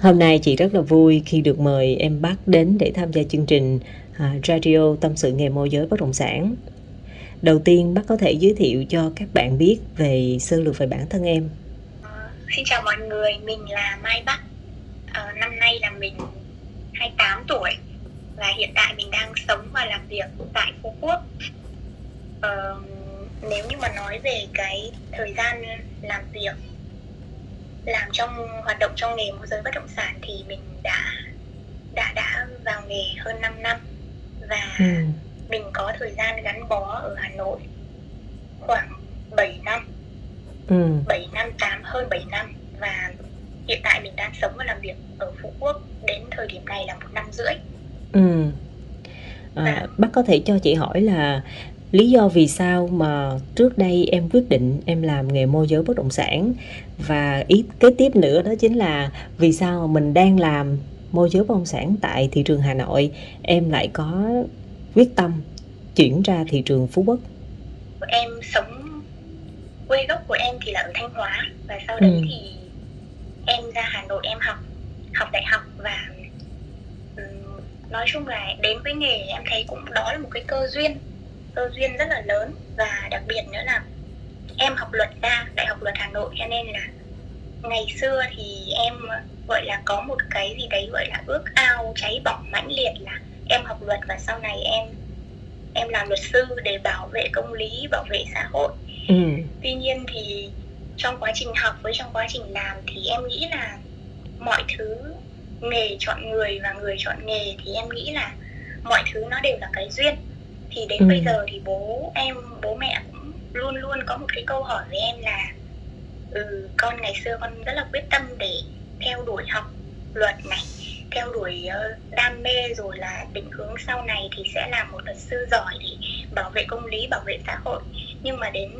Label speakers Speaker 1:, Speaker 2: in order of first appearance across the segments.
Speaker 1: Hôm nay chị rất là vui khi được mời em bác đến để tham gia chương trình à, radio tâm sự nghề môi giới bất động sản. Đầu tiên bác có thể giới thiệu cho các bạn biết về sơ lược về bản thân em.
Speaker 2: Xin chào mọi người, mình là Mai Bắc. À, năm nay là mình 28 tuổi và hiện tại mình đang sống và làm việc tại Phú Quốc. À, nếu như mà nói về cái thời gian làm việc làm trong hoạt động trong nghề môi giới bất động sản thì mình đã đã đã vào nghề hơn 5 năm và ừ. mình có thời gian gắn bó ở Hà Nội khoảng 7 năm ừ. 7 năm 8 hơn 7 năm và hiện tại mình đang sống và làm việc ở Phú Quốc đến thời điểm này là một năm rưỡi
Speaker 1: ừ. à, bác có thể cho chị hỏi là lý do vì sao mà trước đây em quyết định em làm nghề môi giới bất động sản? Và ý kế tiếp nữa đó chính là vì sao mình đang làm môi giới bất động sản tại thị trường Hà Nội em lại có quyết tâm chuyển ra thị trường Phú Quốc?
Speaker 2: Em sống quê gốc của em thì là ở Thanh Hóa và sau đấy ừ. thì em ra Hà Nội em học học đại học và nói chung là đến với nghề em thấy cũng đó là một cái cơ duyên cơ duyên rất là lớn và đặc biệt nữa là em học luật ra đại học luật hà nội cho nên là ngày xưa thì em gọi là có một cái gì đấy gọi là ước ao cháy bỏng mãnh liệt là em học luật và sau này em em làm luật sư để bảo vệ công lý bảo vệ xã hội ừ. tuy nhiên thì trong quá trình học với trong quá trình làm thì em nghĩ là mọi thứ nghề chọn người và người chọn nghề thì em nghĩ là mọi thứ nó đều là cái duyên thì đến ừ. bây giờ thì bố em bố mẹ cũng luôn luôn có một cái câu hỏi với em là ừ con ngày xưa con rất là quyết tâm để theo đuổi học luật này theo đuổi uh, đam mê rồi là định hướng sau này thì sẽ làm một luật sư giỏi để bảo vệ công lý bảo vệ xã hội nhưng mà đến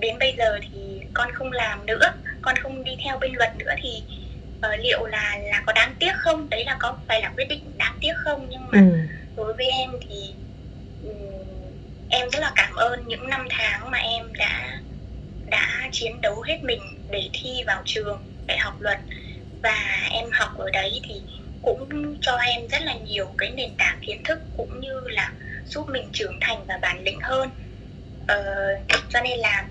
Speaker 2: đến bây giờ thì con không làm nữa con không đi theo bên luật nữa thì uh, liệu là là có đáng tiếc không đấy là có phải là quyết định đáng tiếc không nhưng mà ừ. đối với em thì em rất là cảm ơn những năm tháng mà em đã đã chiến đấu hết mình để thi vào trường đại học luật. Và em học ở đấy thì cũng cho em rất là nhiều cái nền tảng kiến thức cũng như là giúp mình trưởng thành và bản lĩnh hơn. Ờ, cho nên là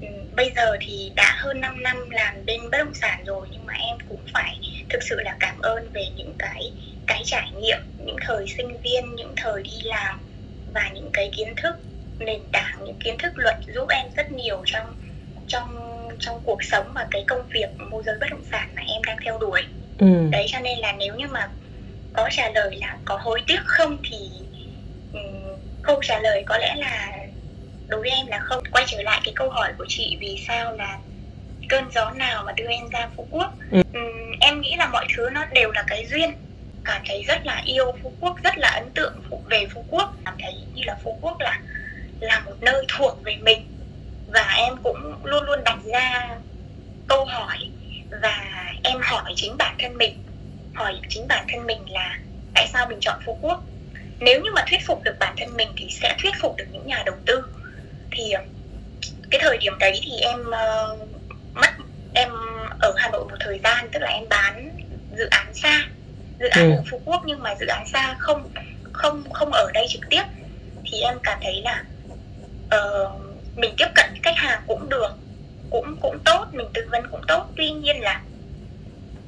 Speaker 2: ừ, bây giờ thì đã hơn 5 năm làm bên bất động sản rồi nhưng mà em cũng phải thực sự là cảm ơn về những cái cái trải nghiệm những thời sinh viên những thời đi làm và những cái kiến thức nền tảng những kiến thức luật giúp em rất nhiều trong trong trong cuộc sống và cái công việc môi giới bất động sản mà em đang theo đuổi ừ. đấy cho nên là nếu như mà có trả lời là có hối tiếc không thì um, câu trả lời có lẽ là đối với em là không quay trở lại cái câu hỏi của chị vì sao là cơn gió nào mà đưa em ra phú quốc ừ. um, em nghĩ là mọi thứ nó đều là cái duyên cảm thấy rất là yêu phú quốc rất là ấn tượng về phú quốc. Cảm thấy như là phú quốc là là một nơi thuộc về mình. Và em cũng luôn luôn đặt ra câu hỏi và em hỏi chính bản thân mình hỏi chính bản thân mình là tại sao mình chọn phú quốc? Nếu như mà thuyết phục được bản thân mình thì sẽ thuyết phục được những nhà đầu tư. Thì ờ, cái thời điểm đấy thì em uh, mất em ở hà nội một thời gian tức là em bán dự án xa dự án ừ. ở phú quốc nhưng mà dự án xa không không không ở đây trực tiếp thì em cảm thấy là uh, mình tiếp cận khách hàng cũng được cũng cũng tốt mình tư vấn cũng tốt tuy nhiên là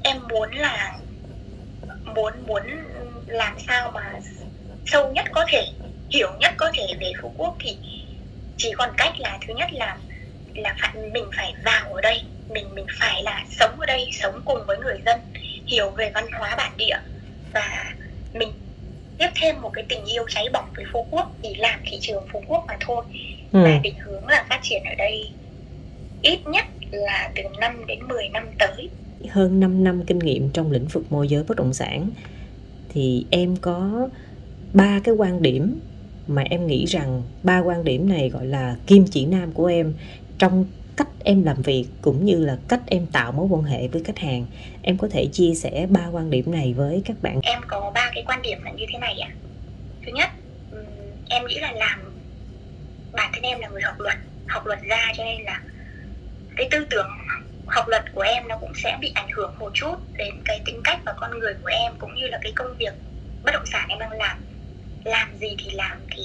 Speaker 2: em muốn là muốn muốn làm sao mà sâu nhất có thể hiểu nhất có thể về phú quốc thì chỉ còn cách là thứ nhất là là phải mình phải vào ở đây mình mình phải là sống ở đây sống cùng với người dân hiểu về văn hóa bản địa. Và mình tiếp thêm một cái tình yêu cháy bỏng với phú quốc thì làm thị trường phú quốc mà thôi. Ừ. và định hướng là phát triển ở đây ít nhất là từ 5 đến 10 năm tới.
Speaker 1: Hơn 5 năm kinh nghiệm trong lĩnh vực môi giới bất động sản thì em có ba cái quan điểm mà em nghĩ rằng ba quan điểm này gọi là kim chỉ nam của em trong cách em làm việc cũng như là cách em tạo mối quan hệ với khách hàng. Em có thể chia sẻ ba quan điểm này với các bạn.
Speaker 2: Em có ba cái quan điểm là như thế này ạ. Thứ nhất ừ, em nghĩ là làm bản thân em là người học luật học luật ra cho nên là cái tư tưởng học luật của em nó cũng sẽ bị ảnh hưởng một chút đến cái tính cách và con người của em cũng như là cái công việc bất động sản em đang làm. Làm gì thì làm thì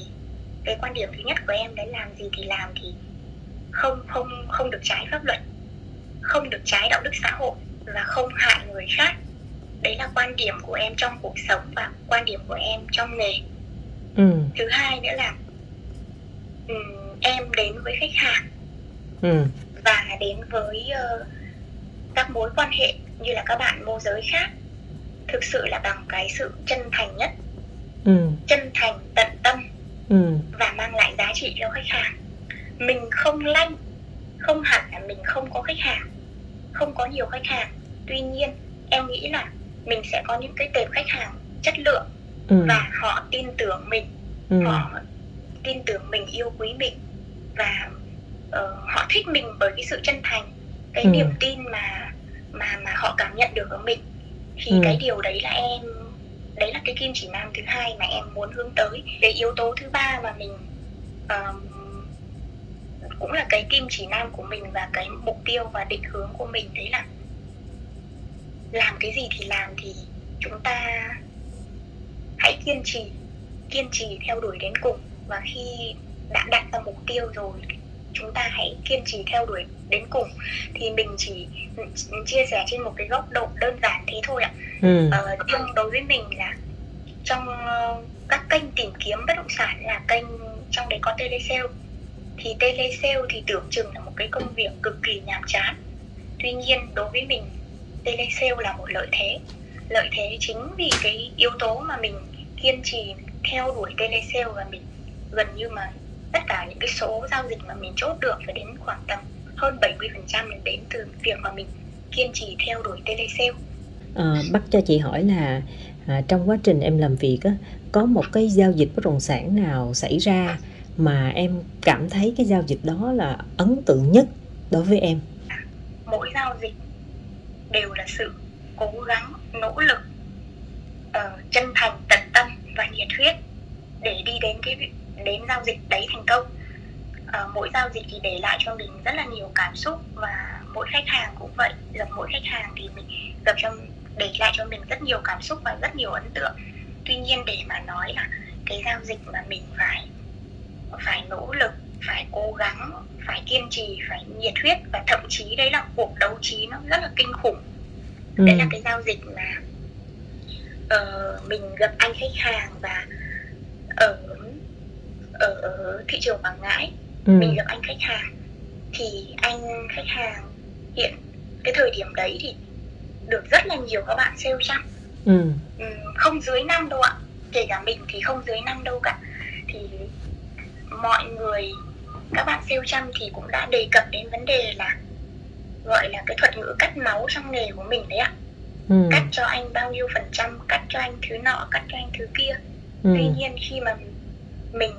Speaker 2: cái quan điểm thứ nhất của em đấy, làm gì thì làm thì không không không được trái pháp luật không được trái đạo đức xã hội và không hại người khác đấy là quan điểm của em trong cuộc sống và quan điểm của em trong nghề ừ. thứ hai nữa là um, em đến với khách hàng ừ. và đến với uh, các mối quan hệ như là các bạn môi giới khác thực sự là bằng cái sự chân thành nhất ừ. chân thành tận tâm ừ. và mang lại giá trị cho khách hàng mình không lanh không hẳn là mình không có khách hàng không có nhiều khách hàng tuy nhiên em nghĩ là mình sẽ có những cái tệp khách hàng chất lượng ừ. và họ tin tưởng mình ừ. họ tin tưởng mình yêu quý mình và uh, họ thích mình bởi cái sự chân thành cái ừ. niềm tin mà mà mà họ cảm nhận được ở mình thì ừ. cái điều đấy là em đấy là cái kim chỉ nam thứ hai mà em muốn hướng tới cái yếu tố thứ ba mà mình uh, cũng là cái kim chỉ nam của mình và cái mục tiêu và định hướng của mình đấy là làm cái gì thì làm thì chúng ta hãy kiên trì kiên trì theo đuổi đến cùng. Và khi đã đặt ra mục tiêu rồi chúng ta hãy kiên trì theo đuổi đến cùng. Thì mình chỉ chia sẻ trên một cái góc độ đơn giản thế thôi ạ. Ừ. ờ, đối với mình là trong uh, các kênh tìm kiếm bất động sản là kênh trong đấy có telesale thì telesale thì tưởng chừng là một cái công việc cực kỳ nhàm chán tuy nhiên đối với mình telesale là một lợi thế lợi thế chính vì cái yếu tố mà mình kiên trì theo đuổi telesale và mình gần như mà tất cả những cái số giao dịch mà mình chốt được phải đến khoảng tầm hơn 70% đến từ việc mà mình kiên trì theo đuổi telesale.
Speaker 1: À, ờ, bắt cho chị hỏi là à, trong quá trình em làm việc á, có một cái giao dịch bất động sản nào xảy ra mà em cảm thấy cái giao dịch đó là ấn tượng nhất đối với em?
Speaker 2: Mỗi giao dịch đều là sự cố gắng, nỗ lực, uh, chân thành, tận tâm và nhiệt huyết để đi đến cái đến giao dịch đấy thành công. Uh, mỗi giao dịch thì để lại cho mình rất là nhiều cảm xúc và mỗi khách hàng cũng vậy. Gặp mỗi khách hàng thì mình gặp cho để lại cho mình rất nhiều cảm xúc và rất nhiều ấn tượng. Tuy nhiên để mà nói là cái giao dịch mà mình phải phải nỗ lực phải cố gắng phải kiên trì phải nhiệt huyết và thậm chí đấy là cuộc đấu trí nó rất là kinh khủng ừ. đấy là cái giao dịch mà uh, mình gặp anh khách hàng và ở ở, thị trường Quảng Ngãi ừ. mình gặp anh khách hàng thì anh khách hàng hiện cái thời điểm đấy thì được rất là nhiều các bạn sale chăm ừ. ừ. không dưới năm đâu ạ kể cả mình thì không dưới năm đâu cả thì mọi người các bạn sale chăm thì cũng đã đề cập đến vấn đề là gọi là cái thuật ngữ cắt máu trong nghề của mình đấy ạ ừ. cắt cho anh bao nhiêu phần trăm cắt cho anh thứ nọ cắt cho anh thứ kia ừ. tuy nhiên khi mà mình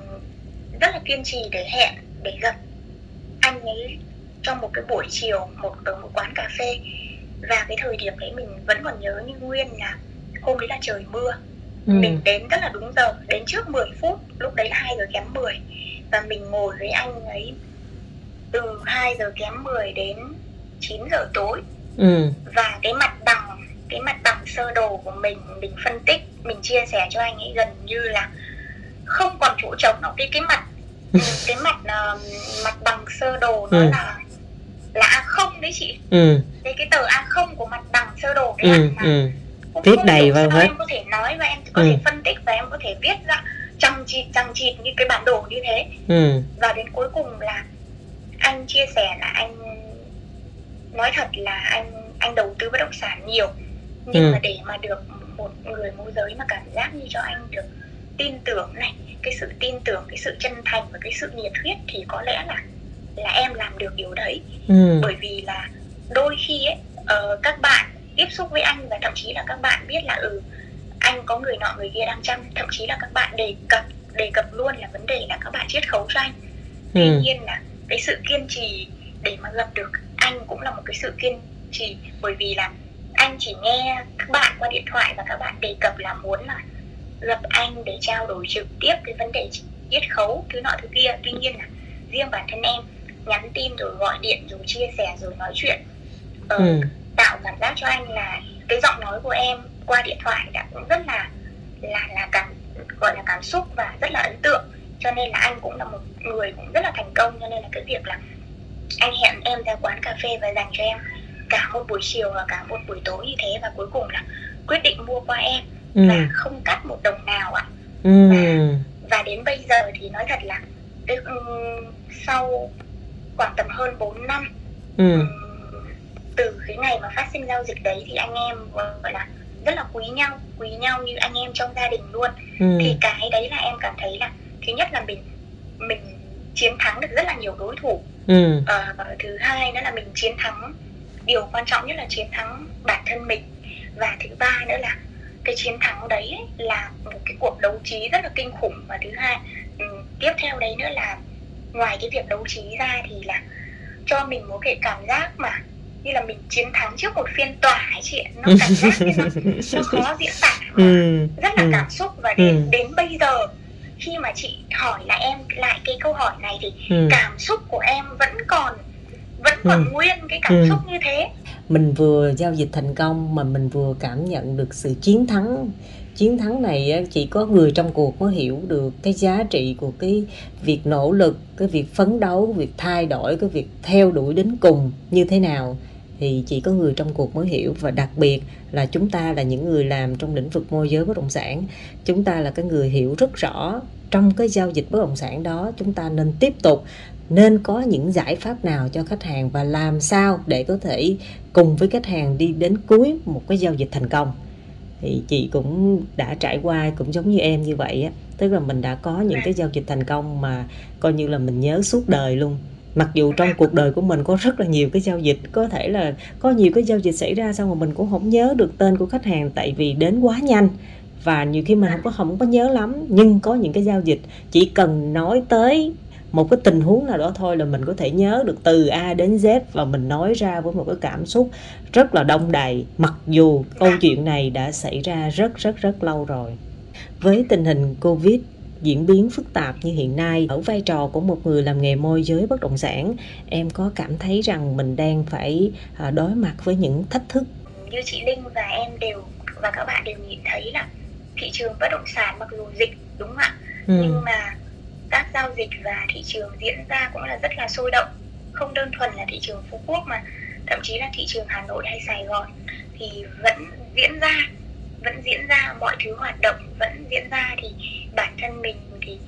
Speaker 2: rất là kiên trì để hẹn để gặp anh ấy trong một cái buổi chiều một ở một quán cà phê và cái thời điểm đấy mình vẫn còn nhớ như nguyên là hôm đấy là trời mưa ừ. mình đến rất là đúng giờ đến trước 10 phút lúc đấy là 2 giờ kém 10 và mình ngồi với anh ấy từ 2 giờ kém 10 đến 9 giờ tối ừ. và cái mặt bằng cái mặt bằng sơ đồ của mình mình phân tích mình chia sẻ cho anh ấy gần như là không còn chỗ trống nào cái cái mặt cái mặt uh, mặt bằng sơ đồ nó ừ. là là a không đấy chị ừ. cái cái tờ a không của mặt bằng sơ đồ đấy ừ. mà ừ.
Speaker 1: viết đầy vào hết
Speaker 2: em có thể có ừ. thể phân tích và em có thể viết ra chằng chịt chằng chịt như cái bản đồ như thế ừ. và đến cuối cùng là anh chia sẻ là anh nói thật là anh anh đầu tư bất động sản nhiều nhưng ừ. mà để mà được một người môi giới mà cảm giác như cho anh được tin tưởng này cái sự tin tưởng cái sự chân thành và cái sự nhiệt huyết thì có lẽ là là em làm được điều đấy ừ. bởi vì là đôi khi ấy uh, các bạn tiếp xúc với anh và thậm chí là các bạn biết là ừ anh có người nọ người kia đang chăm thậm chí là các bạn đề cập đề cập luôn là vấn đề là các bạn chiết khấu cho anh tuy ừ. nhiên là cái sự kiên trì để mà gặp được anh cũng là một cái sự kiên trì bởi vì là anh chỉ nghe các bạn qua điện thoại và các bạn đề cập là muốn là gặp anh để trao đổi trực tiếp cái vấn đề chiết khấu thứ nọ thứ kia tuy nhiên là riêng bản thân em nhắn tin rồi gọi điện rồi chia sẻ rồi nói chuyện uh, ừ. tạo cảm giác cho anh là cái giọng nói của em qua điện thoại đã cũng rất là là là cảm gọi là cảm xúc và rất là ấn tượng cho nên là anh cũng là một người cũng rất là thành công cho nên là cái việc là anh hẹn em ra quán cà phê và dành cho em cả một buổi chiều và cả một buổi tối như thế và cuối cùng là quyết định mua qua em ừ. và không cắt một đồng nào ạ ừ. và, và đến bây giờ thì nói thật là cái, sau khoảng tầm hơn 4 năm ừ. từ cái ngày mà phát sinh giao dịch đấy thì anh em gọi là rất là quý nhau quý nhau như anh em trong gia đình luôn ừ. thì cái đấy là em cảm thấy là thứ nhất là mình mình chiến thắng được rất là nhiều đối thủ ừ. à, thứ hai nữa là mình chiến thắng điều quan trọng nhất là chiến thắng bản thân mình và thứ ba nữa là cái chiến thắng đấy ấy, là một cái cuộc đấu trí rất là kinh khủng và thứ hai ừ, tiếp theo đấy nữa là ngoài cái việc đấu trí ra thì là cho mình một cái cảm giác mà như là mình chiến thắng trước một phiên tòa ấy chị nó cảm giác như nó, nó khó diễn tả ừ. rất là ừ. cảm xúc và đến ừ. đến bây giờ khi mà chị hỏi lại em lại cái câu hỏi này thì ừ. cảm xúc của em vẫn còn vẫn còn ừ. nguyên cái cảm ừ. xúc như thế
Speaker 1: mình vừa giao dịch thành công mà mình vừa cảm nhận được sự chiến thắng chiến thắng này chỉ có người trong cuộc mới hiểu được cái giá trị của cái việc nỗ lực, cái việc phấn đấu, việc thay đổi, cái việc theo đuổi đến cùng như thế nào. Thì chỉ có người trong cuộc mới hiểu và đặc biệt là chúng ta là những người làm trong lĩnh vực môi giới bất động sản. Chúng ta là cái người hiểu rất rõ trong cái giao dịch bất động sản đó, chúng ta nên tiếp tục nên có những giải pháp nào cho khách hàng và làm sao để có thể cùng với khách hàng đi đến cuối một cái giao dịch thành công thì chị cũng đã trải qua cũng giống như em như vậy á. Tức là mình đã có những cái giao dịch thành công mà coi như là mình nhớ suốt đời luôn. Mặc dù trong cuộc đời của mình có rất là nhiều cái giao dịch, có thể là có nhiều cái giao dịch xảy ra xong mà mình cũng không nhớ được tên của khách hàng tại vì đến quá nhanh. Và nhiều khi mình không có không có nhớ lắm, nhưng có những cái giao dịch chỉ cần nói tới một cái tình huống nào đó thôi là mình có thể nhớ được từ A đến Z và mình nói ra với một cái cảm xúc rất là đông đầy mặc dù câu chuyện này đã xảy ra rất rất rất lâu rồi. Với tình hình Covid diễn biến phức tạp như hiện nay ở vai trò của một người làm nghề môi giới bất động sản em có cảm thấy rằng mình đang phải à, đối mặt với những thách thức?
Speaker 2: Như chị Linh và em đều và các bạn đều nhìn thấy là thị trường bất động sản mặc dù dịch đúng không ạ? Ừ. nhưng mà các giao dịch và thị trường diễn ra cũng là rất là sôi động. Không đơn thuần là thị trường phú quốc mà thậm chí là thị trường hà nội hay sài gòn thì vẫn diễn ra vẫn diễn ra mọi thứ hoạt động vẫn diễn ra thì bản thân mình thì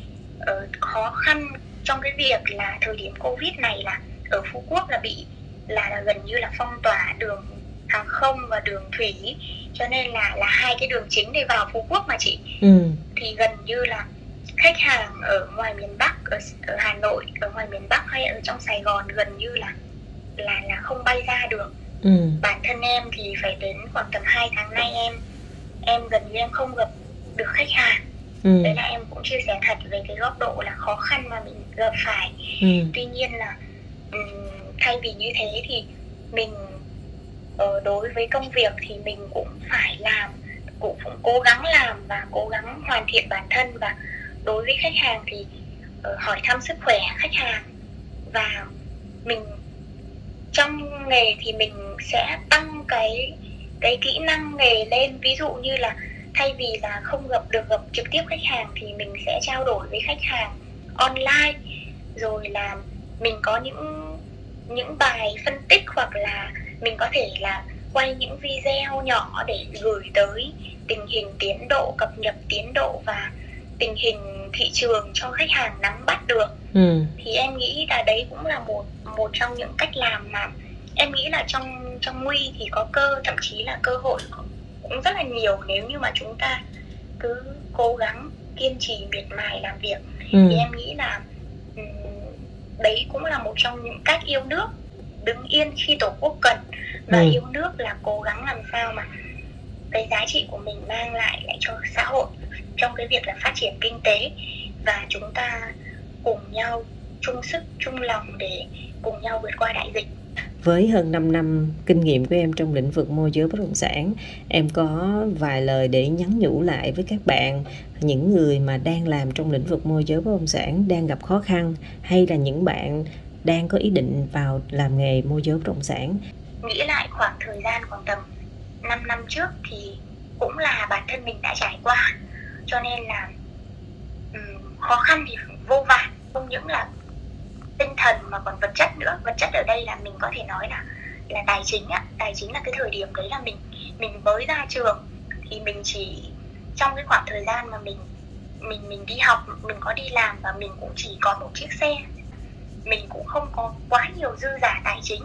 Speaker 2: uh, khó khăn trong cái việc là thời điểm covid này là ở phú quốc là bị là, là gần như là phong tỏa đường hàng không và đường thủy. Cho nên là là hai cái đường chính để vào phú quốc mà chị. Ừ. thì gần như là khách hàng ở ngoài miền bắc ở, ở hà nội ở ngoài miền bắc hay ở trong sài gòn gần như là là là không bay ra được ừ. bản thân em thì phải đến khoảng tầm 2 tháng nay em em gần như em không gặp được khách hàng ừ. đấy là em cũng chia sẻ thật về cái góc độ là khó khăn mà mình gặp phải ừ. tuy nhiên là um, thay vì như thế thì mình uh, đối với công việc thì mình cũng phải làm cũng, cũng cố gắng làm và cố gắng hoàn thiện bản thân và đối với khách hàng thì uh, hỏi thăm sức khỏe khách hàng và mình trong nghề thì mình sẽ tăng cái cái kỹ năng nghề lên. Ví dụ như là thay vì là không gặp được gặp trực tiếp khách hàng thì mình sẽ trao đổi với khách hàng online. Rồi là mình có những những bài phân tích hoặc là mình có thể là quay những video nhỏ để gửi tới tình hình tiến độ cập nhật tiến độ và tình hình thị trường cho khách hàng nắm bắt được ừ. thì em nghĩ là đấy cũng là một một trong những cách làm mà em nghĩ là trong trong nguy thì có cơ thậm chí là cơ hội cũng rất là nhiều nếu như mà chúng ta cứ cố gắng kiên trì miệt mài làm việc ừ. thì em nghĩ là đấy cũng là một trong những cách yêu nước đứng yên khi tổ quốc cần và ừ. yêu nước là cố gắng làm sao mà cái giá trị của mình mang lại lại cho xã hội trong cái việc là phát triển kinh tế và chúng ta cùng nhau chung sức chung lòng để cùng nhau vượt qua đại dịch
Speaker 1: với hơn 5 năm kinh nghiệm của em trong lĩnh vực môi giới bất động sản, em có vài lời để nhắn nhủ lại với các bạn, những người mà đang làm trong lĩnh vực môi giới bất động sản đang gặp khó khăn hay là những bạn đang có ý định vào làm nghề môi giới bất động sản.
Speaker 2: Nghĩ lại khoảng thời gian khoảng tầm 5 năm trước thì cũng là bản thân mình đã trải qua cho nên là um, khó khăn thì vô vàn không những là tinh thần mà còn vật chất nữa. Vật chất ở đây là mình có thể nói là là tài chính á. Tài chính là cái thời điểm đấy là mình mình mới ra trường. Thì mình chỉ trong cái khoảng thời gian mà mình mình mình đi học mình có đi làm và mình cũng chỉ có một chiếc xe. Mình cũng không có quá nhiều dư giả tài chính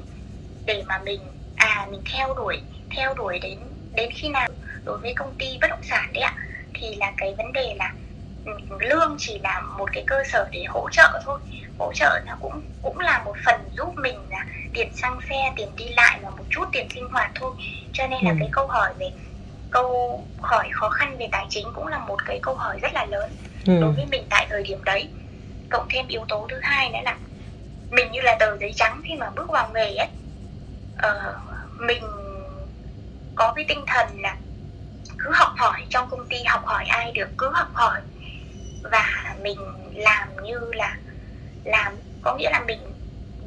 Speaker 2: để mà mình à mình theo đuổi theo đuổi đến đến khi nào. Đối với công ty bất động sản đấy ạ thì là cái vấn đề là ừ, lương chỉ là một cái cơ sở để hỗ trợ thôi hỗ trợ là cũng cũng là một phần giúp mình là tiền xăng xe tiền đi lại và một chút tiền sinh hoạt thôi cho nên là ừ. cái câu hỏi về câu hỏi khó khăn về tài chính cũng là một cái câu hỏi rất là lớn ừ. đối với mình tại thời điểm đấy cộng thêm yếu tố thứ hai nữa là mình như là tờ giấy trắng khi mà bước vào nghề ấy uh, mình có cái tinh thần là cứ học hỏi trong công ty, học hỏi ai được cứ học hỏi. Và mình làm như là làm, có nghĩa là mình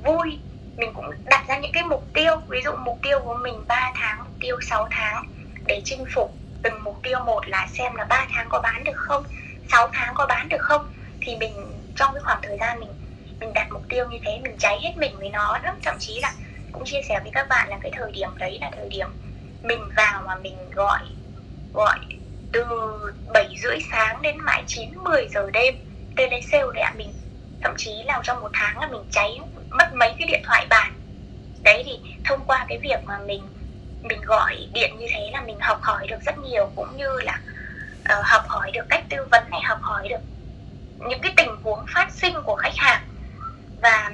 Speaker 2: vui, mình cũng đặt ra những cái mục tiêu. Ví dụ mục tiêu của mình 3 tháng, mục tiêu 6 tháng để chinh phục. Từng mục tiêu một là xem là 3 tháng có bán được không 6 tháng có bán được không. Thì mình, trong cái khoảng thời gian mình mình đặt mục tiêu như thế, mình cháy hết mình với nó lắm. Thậm chí là cũng chia sẻ với các bạn là cái thời điểm đấy là thời điểm mình vào mà mình gọi gọi từ 7 rưỡi sáng đến mãi 9 10 giờ đêm. Tele sale đấy ạ mình thậm chí là trong một tháng là mình cháy mất mấy cái điện thoại bàn. Đấy thì thông qua cái việc mà mình mình gọi điện như thế là mình học hỏi được rất nhiều cũng như là uh, học hỏi được cách tư vấn này học hỏi được những cái tình huống phát sinh của khách hàng. Và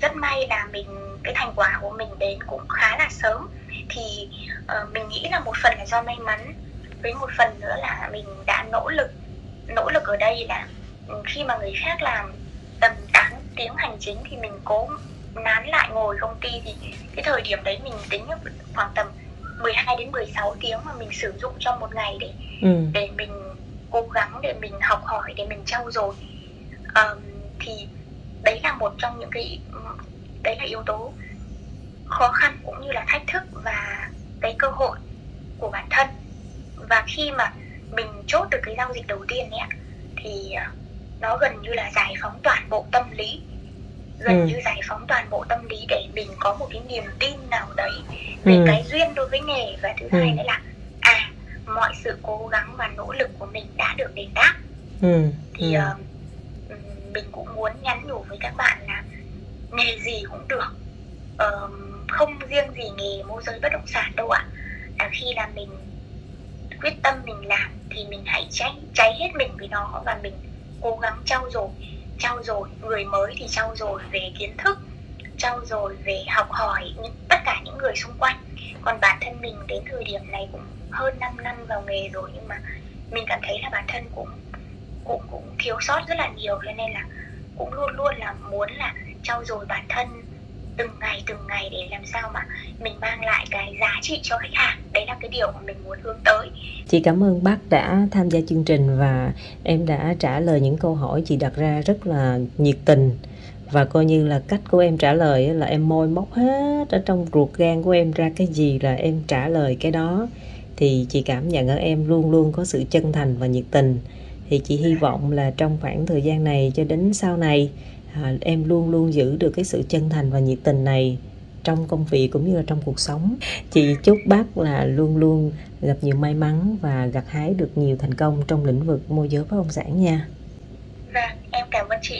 Speaker 2: rất may là mình cái thành quả của mình đến cũng khá là sớm. Thì uh, mình nghĩ là một phần là do may mắn với một phần nữa là mình đã nỗ lực nỗ lực ở đây là khi mà người khác làm tầm 8 tiếng hành chính thì mình cố nán lại ngồi công ty thì cái thời điểm đấy mình tính khoảng tầm 12 đến 16 tiếng mà mình sử dụng trong một ngày để ừ. để mình cố gắng để mình học hỏi để mình trau dồi um, thì đấy là một trong những cái đấy là yếu tố khó khăn cũng như là thách thức và cái cơ hội của bản thân và khi mà mình chốt được cái giao dịch đầu tiên ấy thì ờ, nó gần như là giải phóng toàn bộ tâm lý gần ừ. như giải phóng toàn bộ tâm lý để mình có một cái niềm tin nào đấy về ừ. cái duyên đối với nghề và thứ ừ. hai nữa là à mọi sự cố gắng và nỗ lực của mình đã được đền đáp ừ. thì ừ. Uh, mình cũng muốn nhắn nhủ với các bạn là nghề gì cũng được uh, không riêng gì nghề môi giới bất động sản đâu ạ là khi là mình quyết tâm mình làm thì mình hãy cháy cháy hết mình với nó và mình cố gắng trau dồi trau dồi. Người mới thì trau dồi về kiến thức, trau dồi về học hỏi những, tất cả những người xung quanh. Còn bản thân mình đến thời điểm này cũng hơn 5 năm vào nghề rồi nhưng mà mình cảm thấy là bản thân cũng cũng cũng thiếu sót rất là nhiều. Cho nên là cũng luôn luôn là muốn là trau dồi bản thân từng ngày từng ngày để làm sao mà mình mang lại cái giá trị cho khách hàng. Đấy là cái điều mà mình muốn hướng tới.
Speaker 1: Chị cảm ơn bác đã tham gia chương trình và em đã trả lời những câu hỏi chị đặt ra rất là nhiệt tình. Và coi như là cách của em trả lời là em môi móc hết ở trong ruột gan của em ra cái gì là em trả lời cái đó. Thì chị cảm nhận ở em luôn luôn có sự chân thành và nhiệt tình. Thì chị hy vọng là trong khoảng thời gian này cho đến sau này à, em luôn luôn giữ được cái sự chân thành và nhiệt tình này trong công việc cũng như là trong cuộc sống. Chị chúc bác là luôn luôn gặp nhiều may mắn và gặt hái được nhiều thành công trong lĩnh vực môi giới bất động sản nha.
Speaker 2: Vâng em cảm ơn chị.